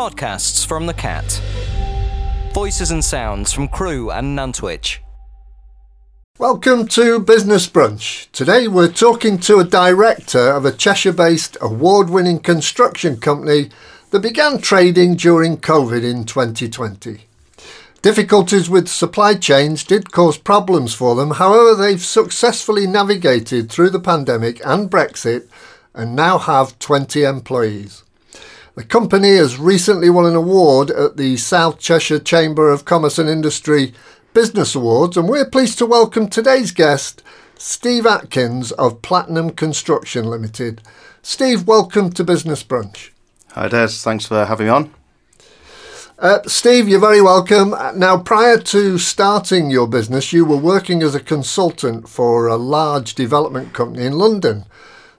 Podcasts from the Cat. Voices and sounds from Crewe and Nantwich. Welcome to Business Brunch. Today we're talking to a director of a Cheshire based award winning construction company that began trading during COVID in 2020. Difficulties with supply chains did cause problems for them, however, they've successfully navigated through the pandemic and Brexit and now have 20 employees. The company has recently won an award at the South Cheshire Chamber of Commerce and Industry Business Awards, and we're pleased to welcome today's guest, Steve Atkins of Platinum Construction Limited. Steve, welcome to Business Brunch. Hi, Des. Thanks for having me on. Uh, Steve, you're very welcome. Now, prior to starting your business, you were working as a consultant for a large development company in London.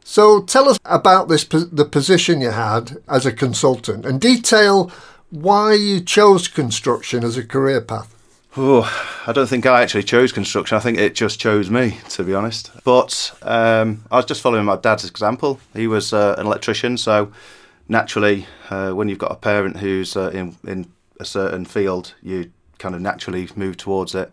So, tell us about this the position you had as a consultant and detail why you chose construction as a career path. Oh, I don't think I actually chose construction. I think it just chose me, to be honest. But um, I was just following my dad's example. He was uh, an electrician, so naturally, uh, when you've got a parent who's uh, in in a certain field, you kind of naturally move towards it.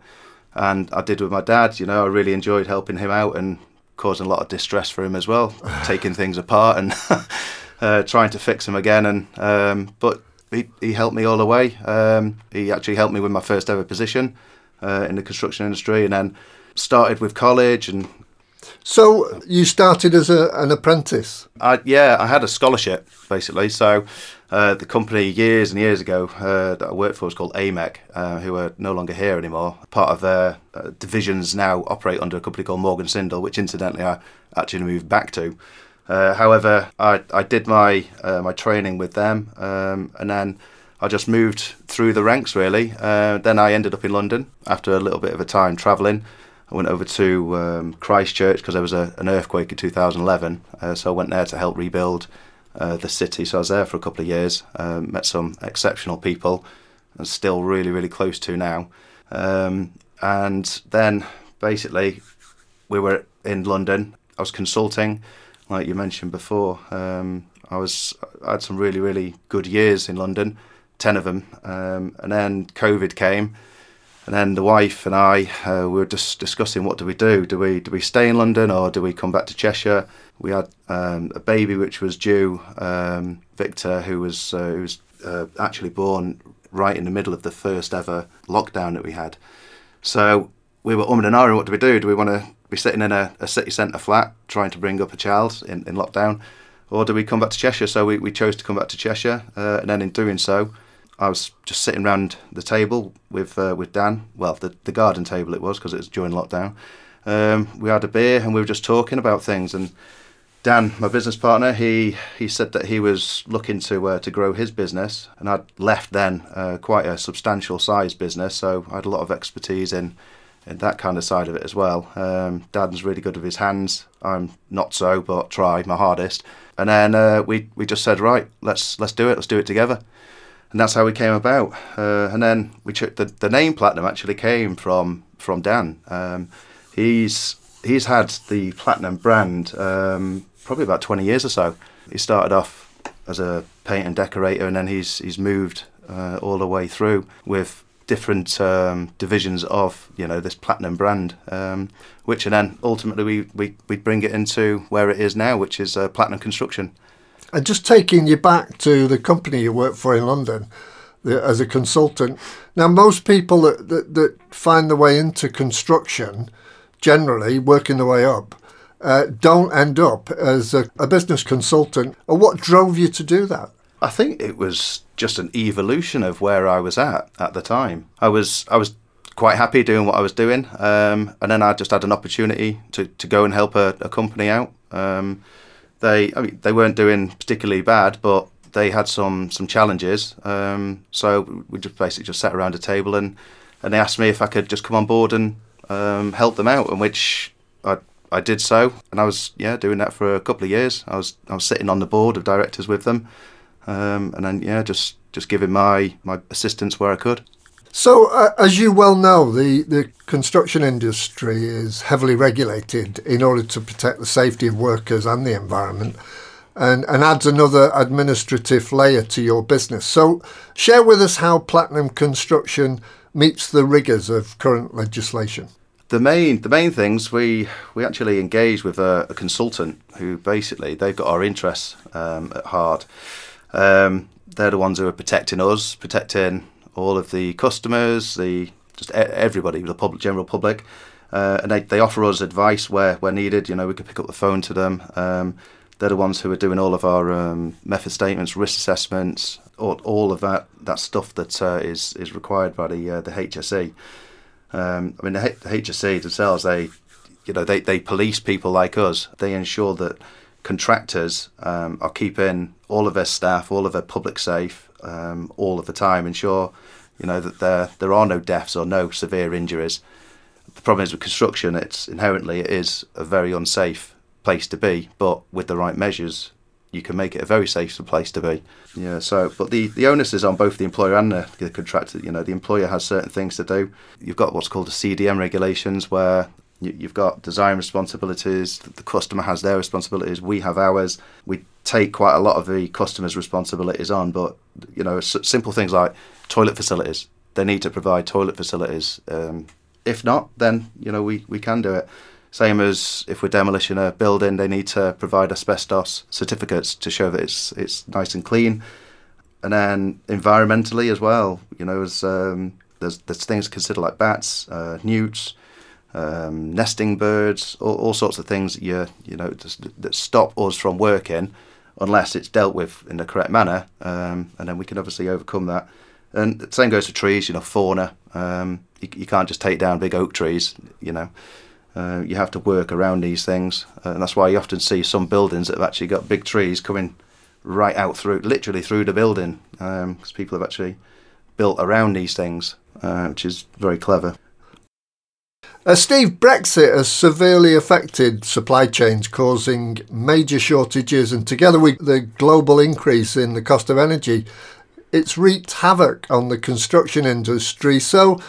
And I did with my dad. You know, I really enjoyed helping him out and causing a lot of distress for him as well, taking things apart and uh, trying to fix them again. And um, but he, he helped me all the way. Um, he actually helped me with my first ever position uh, in the construction industry, and then started with college. And so you started as a, an apprentice. I, yeah, I had a scholarship basically. So uh, the company years and years ago uh, that I worked for was called AMEC, uh, who are no longer here anymore. Part of their uh, divisions now operate under a company called Morgan Sindall, which incidentally I actually moved back to. Uh, however, I, I did my uh, my training with them, um, and then I just moved through the ranks really. Then I ended up in London after a little bit of a time travelling. I went over to um, Christchurch because there was a, an earthquake in 2011, uh, so I went there to help rebuild uh, the city. So I was there for a couple of years, um, met some exceptional people, and still really really close to now. Um, and then basically we were in London. I was consulting like you mentioned before, um, I was I had some really really good years in London, ten of them, um, and then COVID came, and then the wife and I uh, we were just discussing what do we do? Do we do we stay in London or do we come back to Cheshire? We had um, a baby which was due, um, Victor, who was uh, who was uh, actually born right in the middle of the first ever lockdown that we had. So we were umming and ahhing, what do we do? Do we want to be sitting in a, a city centre flat trying to bring up a child in, in lockdown, or do we come back to Cheshire? So we, we chose to come back to Cheshire, uh, and then in doing so, I was just sitting around the table with uh, with Dan. Well, the, the garden table it was because it was during lockdown. Um, we had a beer and we were just talking about things. And Dan, my business partner, he he said that he was looking to uh, to grow his business, and I'd left then uh, quite a substantial size business, so I had a lot of expertise in in that kind of side of it as well. Um, Dad's really good with his hands. I'm not so, but try my hardest. And then uh, we we just said, right, let's let's do it. Let's do it together. And that's how we came about. Uh, and then we ch- the the name Platinum actually came from from Dan. Um, he's he's had the Platinum brand um, probably about 20 years or so. He started off as a paint and decorator, and then he's he's moved uh, all the way through with different um, divisions of you know this platinum brand, um, which and then ultimately we, we we bring it into where it is now, which is uh, platinum construction. And just taking you back to the company you worked for in London the, as a consultant. Now, most people that, that, that find their way into construction, generally working their way up, uh, don't end up as a, a business consultant. What drove you to do that? I think it was just an evolution of where I was at at the time. I was I was quite happy doing what I was doing, um, and then I just had an opportunity to, to go and help a, a company out. Um, they I mean, they weren't doing particularly bad, but they had some some challenges. Um, so we just basically just sat around a table and and they asked me if I could just come on board and um, help them out, and which I I did so, and I was yeah doing that for a couple of years. I was I was sitting on the board of directors with them um, and then yeah, just just giving my my assistance where I could. So, uh, as you well know, the, the construction industry is heavily regulated in order to protect the safety of workers and the environment. and, and adds another administrative layer to your business. So, share with us how Platinum Construction meets the rigours of current legislation. The main the main things we we actually engage with a, a consultant who basically they've got our interests um, at heart. Um, they're the ones who are protecting us, protecting all of the customers, the just everybody, the public, general public, uh, and they, they offer us advice where where needed. You know, we can pick up the phone to them. Um, they're the ones who are doing all of our um, method statements, risk assessments, all, all of that that stuff that uh, is is required by the uh, the HSE. Um, I mean, the, H- the HSE themselves, they you know they, they police people like us. They ensure that contractors um, are keeping all of their staff, all of their public safe, um, all of the time. Ensure you know that there there are no deaths or no severe injuries. The problem is with construction; it's inherently it is a very unsafe place to be, but with the right measures, you can make it a very safe place to be. Yeah. So, but the the onus is on both the employer and the, the contractor. You know, the employer has certain things to do. You've got what's called the CDM regulations, where you've got design responsibilities. The customer has their responsibilities. We have ours. We take quite a lot of the customer's responsibilities on, but you know, simple things like toilet facilities. They need to provide toilet facilities. Um, if not, then you know we, we can do it. Same as if we're demolishing a building, they need to provide asbestos certificates to show that it's it's nice and clean. And then environmentally as well, you know, as um, there's there's things to consider like bats, uh, newts, um, nesting birds, all, all, sorts of things that you you know that stop us from working unless it's dealt with in the correct manner, um, and then we can obviously overcome that. And the same goes for trees, you know, fauna. Um, you, you, can't just take down big oak trees, you know. Uh, you have to work around these things, uh, and that's why you often see some buildings that have actually got big trees coming right out through, literally through the building, because um, people have actually built around these things, uh, which is very clever. Uh, Steve, Brexit has severely affected supply chains, causing major shortages, and together with the global increase in the cost of energy, it's wreaked havoc on the construction industry. So,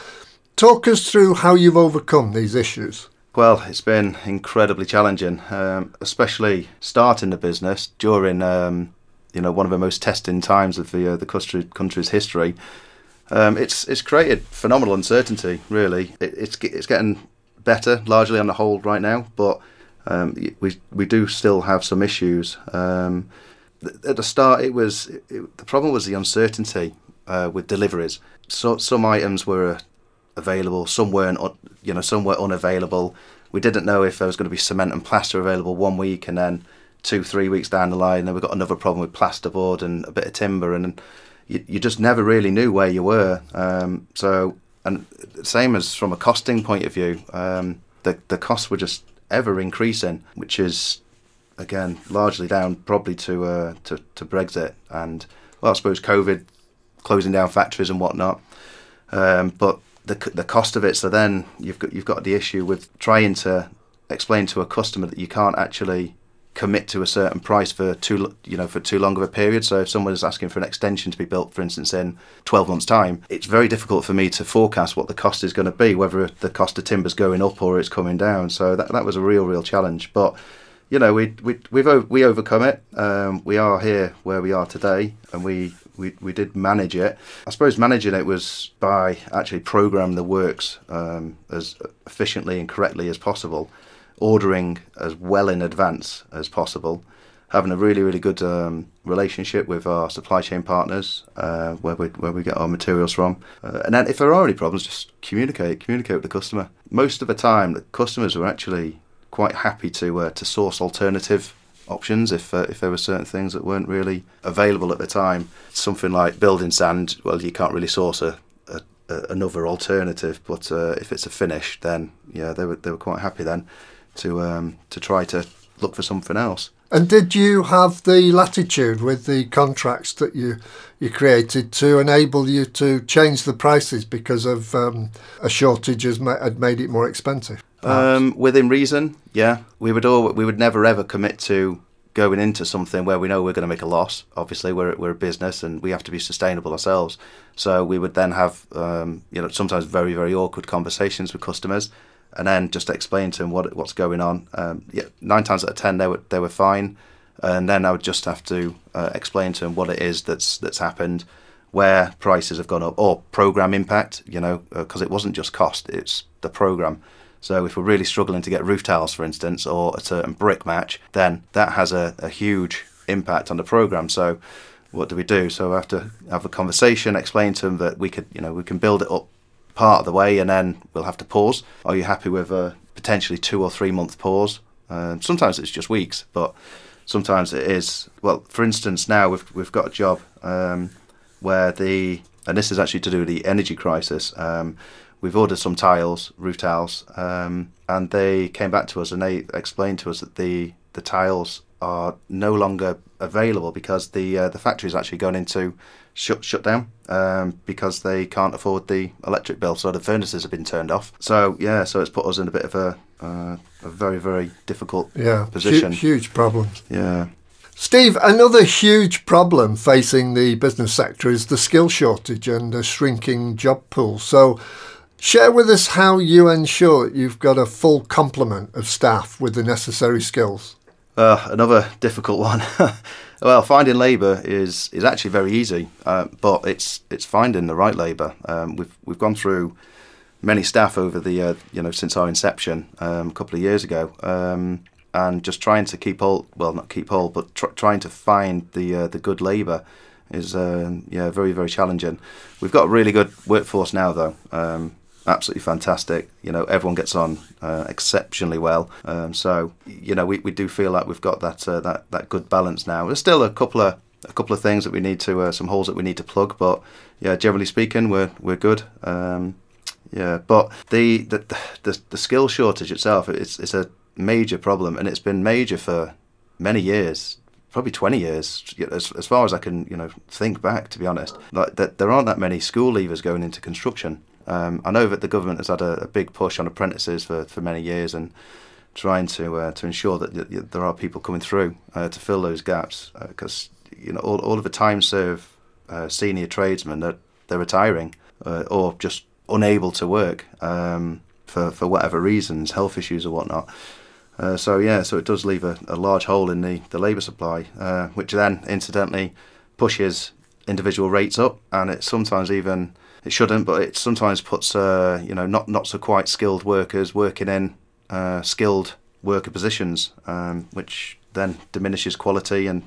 talk us through how you've overcome these issues. Well, it's been incredibly challenging, um, especially starting the business during um, you know one of the most testing times of the uh, the country, country's history. Um, it's it's created phenomenal uncertainty. Really, it, it's it's getting better largely on the whole right now, but um, we we do still have some issues. Um, at the start, it was it, the problem was the uncertainty uh, with deliveries. So some items were available, some weren't. You know, some were unavailable. We didn't know if there was going to be cement and plaster available one week, and then two, three weeks down the line, then we got another problem with plasterboard and a bit of timber, and you, you just never really knew where you were. Um, so, and same as from a costing point of view, um, the the costs were just ever increasing, which is again largely down probably to uh, to, to Brexit and well, I suppose COVID closing down factories and whatnot. Um, but the the cost of it. So then you've got you've got the issue with trying to explain to a customer that you can't actually commit to a certain price for too you know for too long of a period. So if someone is asking for an extension to be built for instance in 12 months time it's very difficult for me to forecast what the cost is going to be whether the cost of timber is going up or it's coming down. So that, that was a real real challenge. But you know we we we've we overcome it. Um, we are here where we are today and we we, we did manage it. I suppose managing it was by actually programming the works um, as efficiently and correctly as possible, ordering as well in advance as possible, having a really really good um, relationship with our supply chain partners uh, where we where we get our materials from, uh, and then if there are any problems, just communicate communicate with the customer. Most of the time, the customers were actually quite happy to uh, to source alternative options if uh, if there were certain things that weren't really available at the time. Something like building sand, well, you can't really source a another alternative, but uh, if it's a finish, then yeah, they were they were quite happy then to um, to try to look for something else. And did you have the latitude with the contracts that you you created to enable you to change the prices because of um, a shortage has ma- had made it more expensive? Um, within reason, yeah. We would all we would never ever commit to going into something where we know we're going to make a loss. Obviously, we're we're a business and we have to be sustainable ourselves. So we would then have um, you know sometimes very very awkward conversations with customers, and then just explain to them what what's going on. Um, yeah, nine times out of ten they were they were fine. and then I would just have to uh, explain to them what it is that's that's happened, where prices have gone up, or program impact. You know, because uh, it wasn't just cost; it's the program. So if we're really struggling to get roof tiles, for instance, or a certain brick match, then that has a, a huge impact on the program. So what do we do? So I have to have a conversation, explain to them that we could, you know, we can build it up part of the way, and then we'll have to pause. Are you happy with a potentially two or three month pause? Uh, sometimes it's just weeks, but sometimes it is. Well, for instance, now we've we've got a job um, where the and this is actually to do with the energy crisis. Um, we've ordered some tiles, roof tiles, um, and they came back to us and they explained to us that the the tiles are no longer available because the uh, the factory is actually going into shut shut down um, because they can't afford the electric bill. So the furnaces have been turned off. So yeah, so it's put us in a bit of a uh, a very very difficult yeah position. Huge, huge problem. Yeah. Steve, another huge problem facing the business sector is the skill shortage and a shrinking job pool. So, Share with us how you ensure you've got a full complement of staff with the necessary skills. Uh, another difficult one. well, finding labour is is actually very easy, uh, but it's it's finding the right labour. Um, we've we've gone through many staff over the uh, you know since our inception um, a couple of years ago, um, and just trying to keep hold. Well, not keep hold, but tr- trying to find the uh, the good labour is uh, yeah very very challenging. We've got a really good workforce now though. Absolutely fantastic. You know, everyone gets on uh, exceptionally well. Um, so you know, we, we do feel like we've got that uh, that that good balance now. There's still a couple of a couple of things that we need to uh, some holes that we need to plug, but yeah, generally speaking, we're we're good. Um, yeah, but the, the the the skill shortage itself it's it's a major problem, and it's been major for many years probably 20 years as, as far as I can you know think back to be honest like that there aren't that many school leavers going into construction um, I know that the government has had a, a, big push on apprentices for, for many years and trying to uh, to ensure that there are people coming through uh, to fill those gaps because uh, you know all, all of the time serve uh, senior tradesmen that they're retiring uh, or just unable to work um, for for whatever reasons, health issues or whatnot. Uh, so yeah, so it does leave a, a large hole in the, the labour supply, which then incidentally pushes individual rates up, and it sometimes even it shouldn't, but it sometimes puts uh, you know not not so quite skilled workers working in uh, skilled worker positions, um, which then diminishes quality and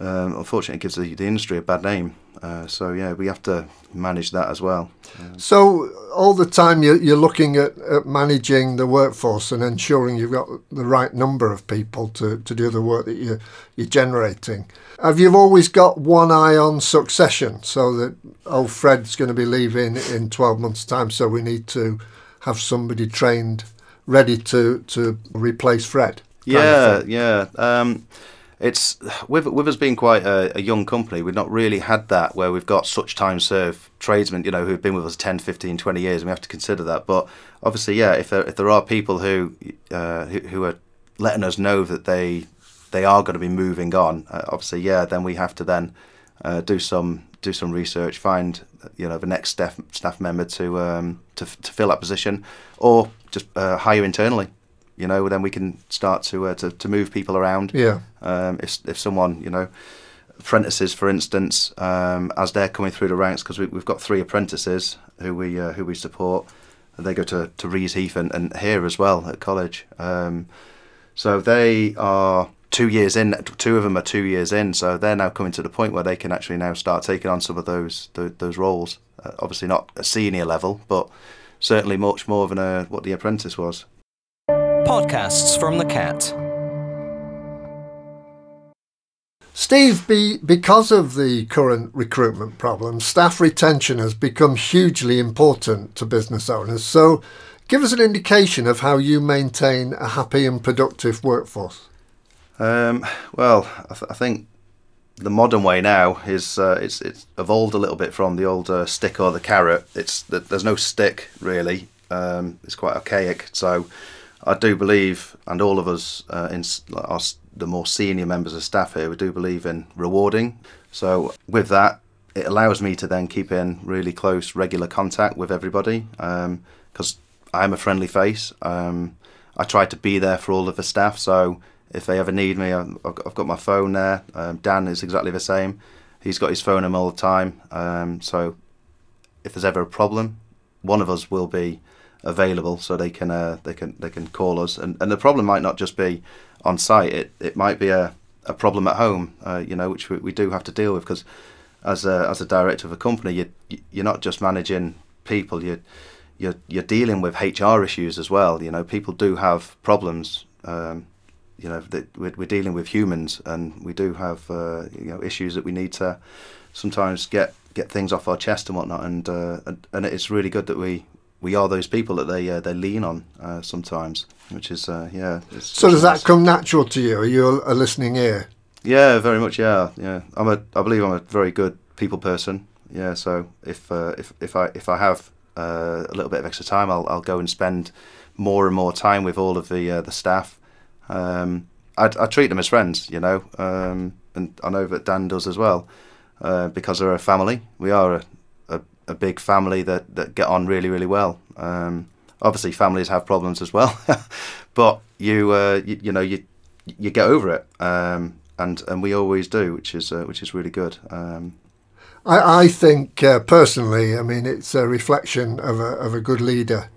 um, unfortunately it gives the, the industry a bad name. Uh, so yeah, we have to manage that as well. Um, so all the time you're, you're looking at, at, managing the workforce and ensuring you've got the right number of people to, to do the work that you're, you're generating. Have you always got one eye on succession so that oh Fred's going to be leaving in 12 months' time, so we need to have somebody trained ready to to replace Fred? Yeah, yeah. Um, it's with with us being quite a, a, young company we've not really had that where we've got such time served tradesmen you know who've been with us 10 15 20 years and we have to consider that. But obviously yeah if there, if there are people who, uh, who who are letting us know that they they are going to be moving on uh, obviously yeah then we have to then uh, do some do some research find you know the next staff staff member to um, to, to fill that position or just uh, hire internally you know, then we can start to uh, to, to move people around. Yeah. Um, if if someone, you know, apprentices, for instance, um, as they're coming through the ranks, because we, have got three apprentices who we uh, who we support, and they go to to Reaseheath and, and here as well at college. Um, so they are two years in. Two of them are two years in, so they're now coming to the point where they can actually now start taking on some of those those, those roles. Uh, obviously not a senior level, but certainly much more than uh, what the apprentice was. Podcasts from the Cat. Steve, be, because of the current recruitment problem, staff retention has become hugely important to business owners. So, give us an indication of how you maintain a happy and productive workforce. Um, well, I, th- I, think the modern way now is uh, it's it's evolved a little bit from the old uh, stick or the carrot. It's there's no stick really. Um, it's quite archaic. So I do believe, and all of us, uh, in our, the more senior members of staff here, we do believe in rewarding. So with that, it allows me to then keep in really close, regular contact with everybody because um, I'm a friendly face. Um, I try to be there for all of the staff, so if they ever need me, I've, got my phone there. Um, Dan is exactly the same. He's got his phone on him all the time. Um, so if there's ever a problem, one of us will be available so they can uh, they can they can call us. And and the problem might not just be on site. It it might be a, a problem at home. Uh, you know, which we, we do have to deal with because as a as a director of a company, you you're not just managing people. You you're you're dealing with HR issues as well. You know, people do have problems. Um, you know, that we're, we're dealing with humans, and we do have uh, you know issues that we need to sometimes get get things off our chest and whatnot. And uh, and, and it's really good that we we are those people that they uh, they lean on uh, sometimes, which is uh, yeah. so does nice. that come natural to you? Are you a listening ear? Yeah, very much. Yeah, yeah. I'm a I believe I'm a very good people person. Yeah, so if uh, if if I if I have uh, a little bit of extra time, I'll I'll go and spend more and more time with all of the uh, the staff. Um, I, I treat them as friends, you know, um, and I know that Dan does as well, uh, because they're a family. We are a, a, big family that, that get on really really well. Um, obviously, families have problems as well, but you, uh, you, you know you you get over it, um, and and we always do, which is uh, which is really good. Um, I, I think uh, personally, I mean, it's a reflection of a, of a good leader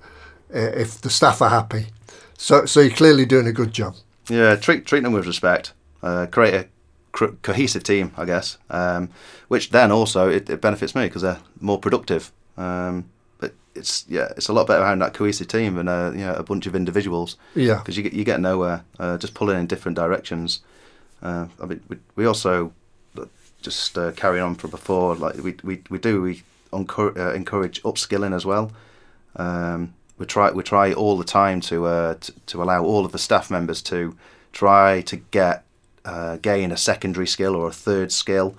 if the staff are happy. So, so you're clearly doing a good job. Yeah, treat treat them with respect. Uh, create a co- cohesive team, I guess. Um, which then also it, it benefits me because they're more productive. Um, but it's yeah, it's a lot better having that cohesive team than a you know, a bunch of individuals. Yeah, because you get you get nowhere uh, just pulling in different directions. Uh, I mean, we, we also just uh, carrying on from before. Like we we, we do we encourage, uh, encourage upskilling as well. Um, we try we try all the time to, uh, to, to allow all of the staff members to try to get uh, gain a secondary skill or a third skill.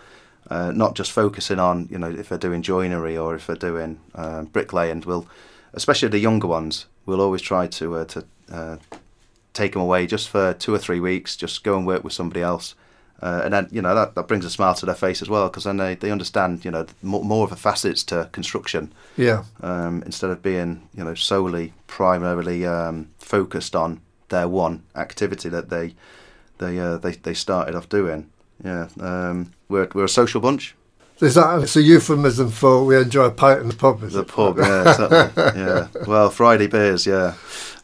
Uh, not just focusing on you know if they're doing joinery or if they're doing uh, bricklaying. We'll, especially the younger ones, we'll always try to uh, to uh, take them away just for two or three weeks. Just go and work with somebody else uh, and then you know that, that brings a smile to their face as well because then they, they understand you know more, more of the facets to construction. Yeah. Um, instead of being you know solely primarily um, focused on their one activity that they they uh, they they started off doing. Yeah. Um, we're we're a social bunch. Is that it's a euphemism for we enjoy a pint in the pub? the it? pub, yeah, exactly. yeah. Well, Friday beers, yeah,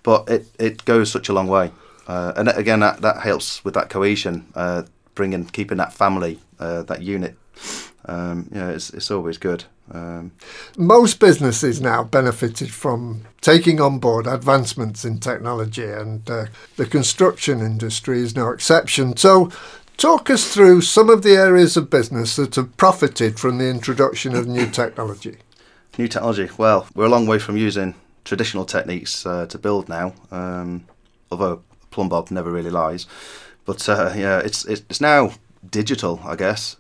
but it, it goes such a long way, uh, and again that, that helps with that cohesion. Uh, bringing keeping that family uh, that unit um, yeah it's, it's always good. Um, most businesses now benefited from taking on board advancements in technology and uh, the construction industry is no exception. So talk us through some of the areas of business that have profited from the introduction of new technology. New technology. Well we're a long way from using traditional techniques uh, to build now um, although plumb bob never really lies. But uh, yeah, it's it's now digital, I guess.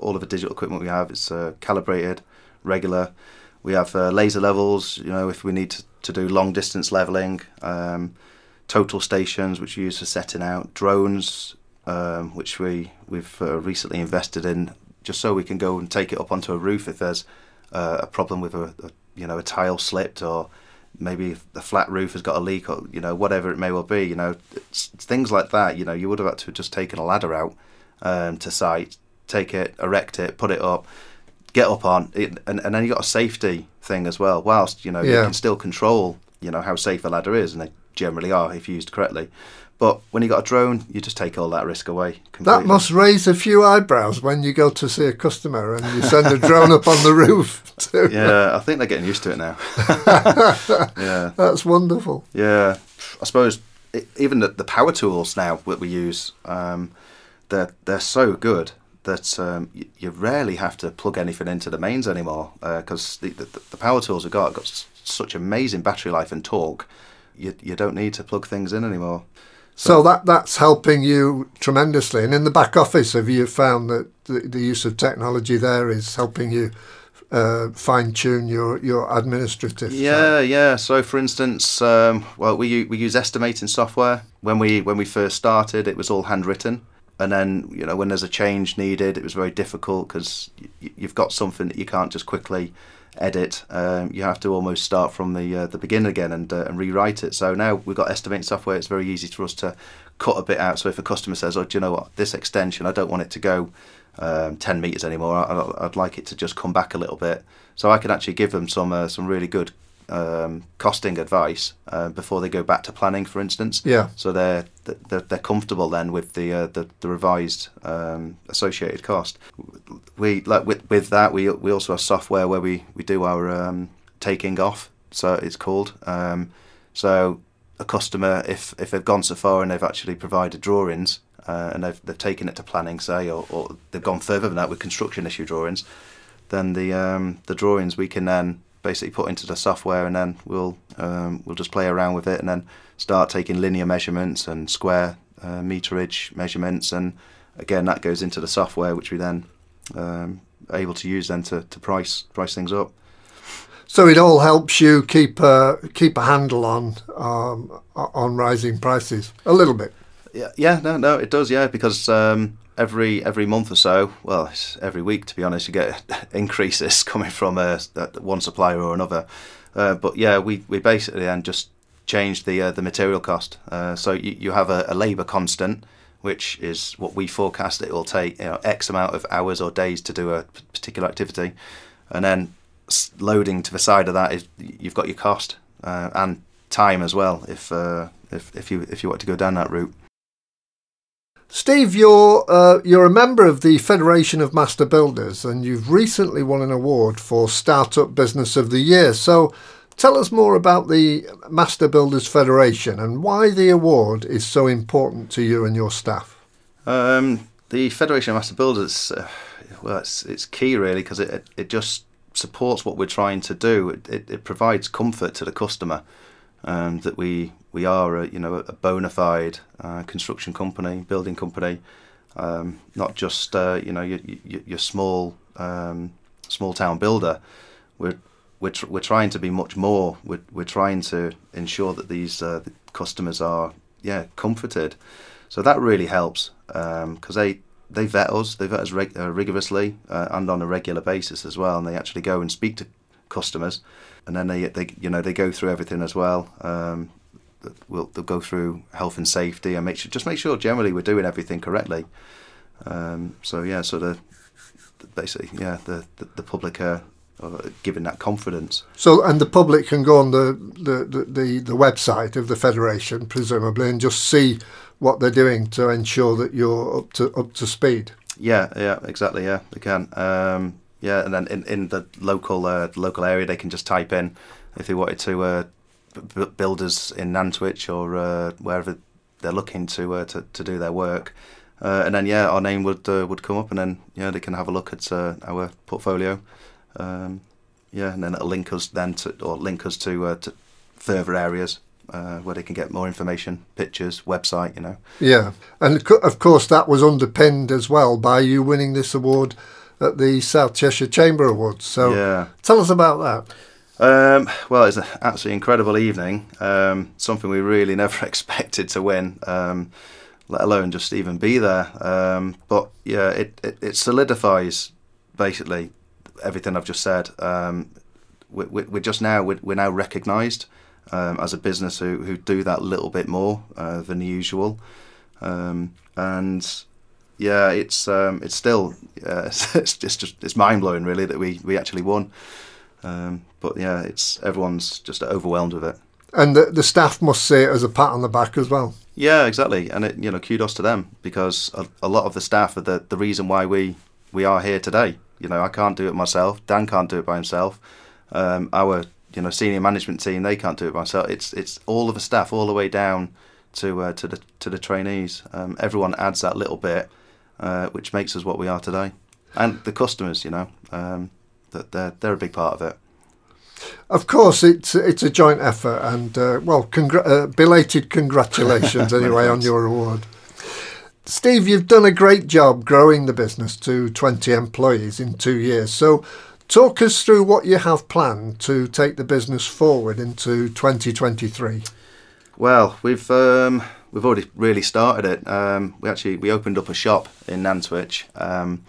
All of the digital equipment we have is uh, calibrated, regular. We have uh, laser levels, you know, if we need to, to do long distance leveling, um, total stations, which we use for setting out, drones, um, which we, we've uh, recently invested in, just so we can go and take it up onto a roof if there's uh, a problem with a, a, you know, a tile slipped or maybe the flat roof has got a leak or you know whatever it may well be you know things like that you know you would have had to have just taken a ladder out um, to site take it erect it put it up get up on it and, and then you got a safety thing as well whilst you know yeah. you can still control you know how safe a ladder is and they generally are if used correctly but when you got a drone, you just take all that risk away. Completely. That must raise a few eyebrows when you go to see a customer and you send a drone up on the roof. Too. Yeah, I think they're getting used to it now. yeah, that's wonderful. Yeah, I suppose it, even the, the, power tools now that we use, um, they're they're so good that um, you, you, rarely have to plug anything into the mains anymore because uh, the, the, the power tools we've got have got such amazing battery life and torque. You, you don't need to plug things in anymore. So that that's helping you tremendously. And in the back office, have you found that the, the use of technology there is helping you uh, fine tune your your administrative? Yeah, side? yeah. So for instance, um, well, we we use estimating software. When we when we first started, it was all handwritten. And then you know when there's a change needed, it was very difficult because y- you've got something that you can't just quickly edit. Um, you have to almost start from the uh, the beginning again and uh, and rewrite it. So now we've got estimating software. It's very easy for us to cut a bit out. So if a customer says, "Oh, do you know what? This extension, I don't want it to go um, 10 meters anymore. I, would like it to just come back a little bit." So I can actually give them some uh, some really good um, costing advice uh, before they go back to planning, for instance. Yeah. So they're they're, they're comfortable then with the uh, the, the, revised um, associated cost. We like with with that we we also have software where we we do our um, taking off. So it's called. Um, so a customer, if if they've gone so far and they've actually provided drawings uh, and they've they've taken it to planning, say, or, or they've gone further than that with construction issue drawings, then the um, the drawings we can then basically put into the software, and then we'll um, we'll just play around with it, and then start taking linear measurements and square uh, meterage measurements, and again that goes into the software, which we then um, able to use then to, to price price things up. So it all helps you keep a keep a handle on um, on rising prices a little bit. Yeah, yeah, no, no, it does, yeah, because um, every every month or so, well, every week to be honest, you get increases coming from uh, one supplier or another. Uh, but yeah, we, we basically then just change the uh, the material cost. Uh, so you, you have a, a labour constant, which is what we forecast it will take you know X amount of hours or days to do a particular activity, and then loading to the side of that is you've got your cost uh, and time as well if uh, if if you if you want to go down that route. Steve, you're uh, you're a member of the Federation of Master Builders, and you've recently won an award for Startup Business of the Year. So, tell us more about the Master Builders Federation and why the award is so important to you and your staff. Um, the Federation of Master Builders, uh, well, it's it's key really because it it just supports what we're trying to do. It, it, it provides comfort to the customer um, that we we are a, you know a bona fide uh, construction company, building company, um, not just uh, you know your, your, your small um, small town builder. We're we're, tr- we're trying to be much more. We're, we're trying to ensure that these uh, the customers are yeah comforted. So that really helps because um, they they vet us, they vet us reg- uh, rigorously uh, and on a regular basis as well, and they actually go and speak to customers, and then they they you know they go through everything as well. Um, we'll they'll go through health and safety and make sure just make sure generally we're doing everything correctly. Um, so yeah, so the basically yeah the the, the public are, are giving that confidence. So and the public can go on the the, the, the, the website of the federation presumably and just see what they're doing to ensure that you're up to up to speed. Yeah, yeah, exactly. Yeah, they can. Um, yeah, and then in, in the local uh, local area, they can just type in if they wanted to uh, b- builders in Nantwich or uh, wherever they're looking to, uh, to to do their work. Uh, and then yeah, our name would uh, would come up, and then yeah, they can have a look at our portfolio. Um, yeah, and then it'll link us then to or link us to, to further areas uh, where they can get more information, pictures, website, you know. Yeah, and of course that was underpinned as well by you winning this award at the South Cheshire Chamber Awards. So yeah. tell us about that. Um, well, it's an absolutely incredible evening. Um, something we really never expected to win, um, let alone just even be there. Um, but yeah, it, it, it, solidifies basically everything I've just said. Um, we, we, we're just now we're, we're now recognised um, as a business who, who do that little bit more uh, than usual. And yeah, it's it's still uh, it's just it's mind blowing really that we, we actually won. Um, but yeah, it's everyone's just overwhelmed with it. And the, the staff must see it as a pat on the back as well. Yeah, exactly. And it, you know, kudos to them because a, a lot of the staff are the, the reason why we, we are here today. You know, I can't do it myself. Dan can't do it by himself. Um, our you know senior management team they can't do it by myself. It's it's all of the staff all the way down to uh, to the to the trainees. Um, everyone adds that little bit, uh, which makes us what we are today, and the customers. You know, um, that they're they're a big part of it. Of course, it's it's a joint effort, and uh, well, congr- uh, belated congratulations anyway on your award. Steve, you've done a great job growing the business to 20 employees in two years. So, Talk us through what you have planned to take the business forward into 2023. Well, we've um, we've already really started it. Um, we actually we opened up a shop in Nantwich. Um,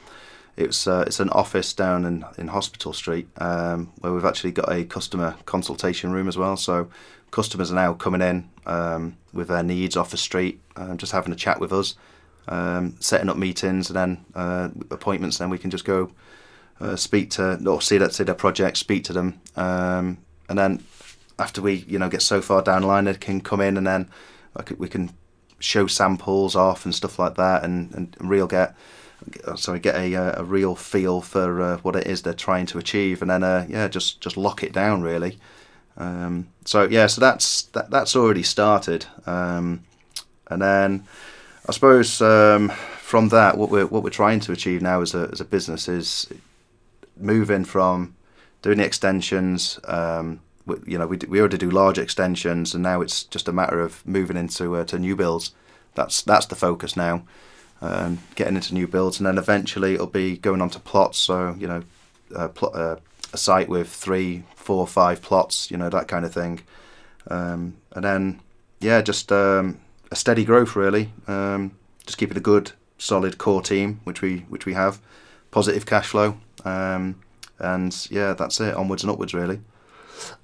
it's uh, it's an office down in, in Hospital Street um, where we've actually got a customer consultation room as well. So customers are now coming in um, with their needs off the street, uh, just having a chat with us, um, setting up meetings and then uh, appointments. And then we can just go uh, speak to or see that see their project, speak to them, um, and then after we you know get so far down the line, they can come in and then we can show samples off and stuff like that, and and real get sorry get a a real feel for uh, what it is they're trying to achieve, and then uh, yeah just just lock it down really. Um, so yeah, so that's that, that's already started, um, and then I suppose um, from that, what we're what we're trying to achieve now as a as a business is moving from doing the extensions. Um, we, you know, we we already do large extensions, and now it's just a matter of moving into uh, to new builds. That's that's the focus now. Um, getting into new builds, and then eventually it'll be going on to plots. So you know, uh, uh, a site with three, four, five plots, you know, that kind of thing. Um, and then, yeah, just um, a steady growth really. Um, just keeping a good, solid core team, which we which we have, positive cash flow, um, and yeah, that's it. Onwards and upwards, really.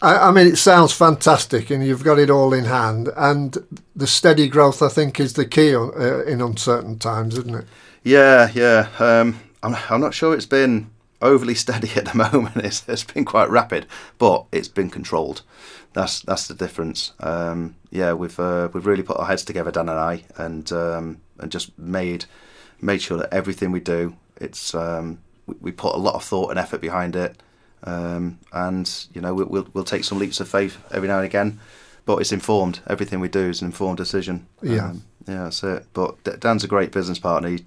I, I, mean, it sounds fantastic, and you've got it all in hand. And the steady growth, I think, is the key uh, in uncertain times, isn't it? Yeah, yeah. Um, I'm, I'm not sure it's been overly steady at the moment. It's, it's been quite rapid, but it's been controlled. That's that's the difference. Um, yeah, we've uh, we've really put our heads together, Dan and I, and um, and just made made sure that everything we do, it's um, we, we, put a lot of thought and effort behind it, um, and you know we, we'll we'll take some leaps of faith every now and again, but it's informed. Everything we do is an informed decision. Yeah, um, yeah, that's it. But Dan's a great business partner. He,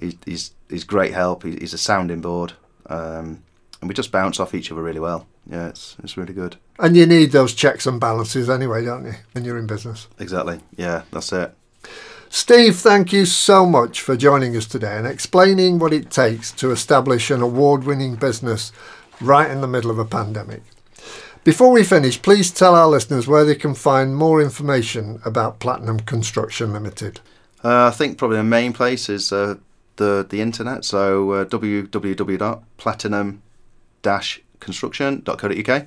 he, he's he's great help. He, he's a sounding board um, and we just bounce off each other really well. Yeah, it's it's really good. And you need those checks and balances anyway, don't you, when you're in business? Exactly. Yeah, that's it. Steve, thank you so much for joining us today and explaining what it takes to establish an award winning business right in the middle of a pandemic. Before we finish, please tell our listeners where they can find more information about Platinum Construction Limited. Uh, I think probably the main place is uh, the the internet. So uh, www.platinum-construction.co.uk.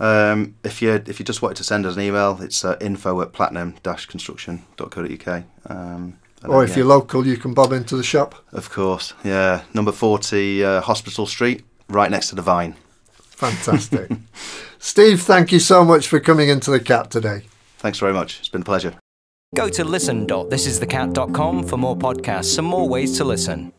Um, if you if you just wanted to send us an email, it's uh, info at platinum-construction.co.uk. Um, or if you're local, you can bob into the shop. Of course, yeah. Number 40 uh, Hospital Street, right next to the Vine. Fantastic. Steve, thank you so much for coming into the cat today. Thanks very much. It's been a pleasure. Go to listen.thisisthecat.com for more podcasts and more ways to listen.